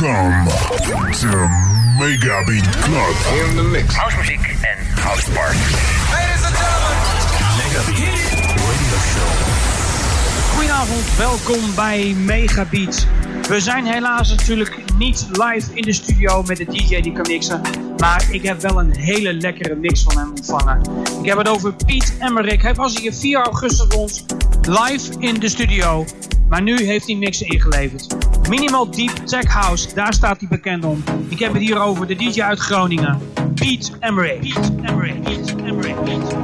Welcome to Mega Beat Club. In the mix. Housemuziek en house party. Ladies and gentlemen. Mega Beat Radio Show. Goedenavond, welkom bij Megabeat. We zijn helaas natuurlijk niet live in de studio met de DJ die kan mixen. Maar ik heb wel een hele lekkere mix van hem ontvangen. Ik heb het over Piet Emmerich. Hij was hier 4 augustus bij ons live in de studio. Maar nu heeft hij mixen ingeleverd. Minimal Deep Tech House, daar staat hij bekend om. Ik heb het hier over de DJ uit Groningen. Piet Emmerich. Piet Emmerich. Piet Emmerich. Piet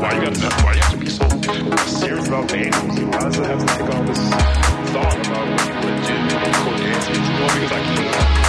why you gotta, why you be so serious about? Why does it have to take all this thought about what you to record dance music? Well, because I can't.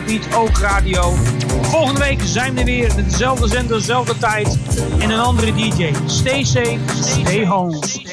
Megabeat Ook Radio. Volgende week zijn we weer dezelfde zender, dezelfde tijd. En een andere DJ. Stay safe, stay home.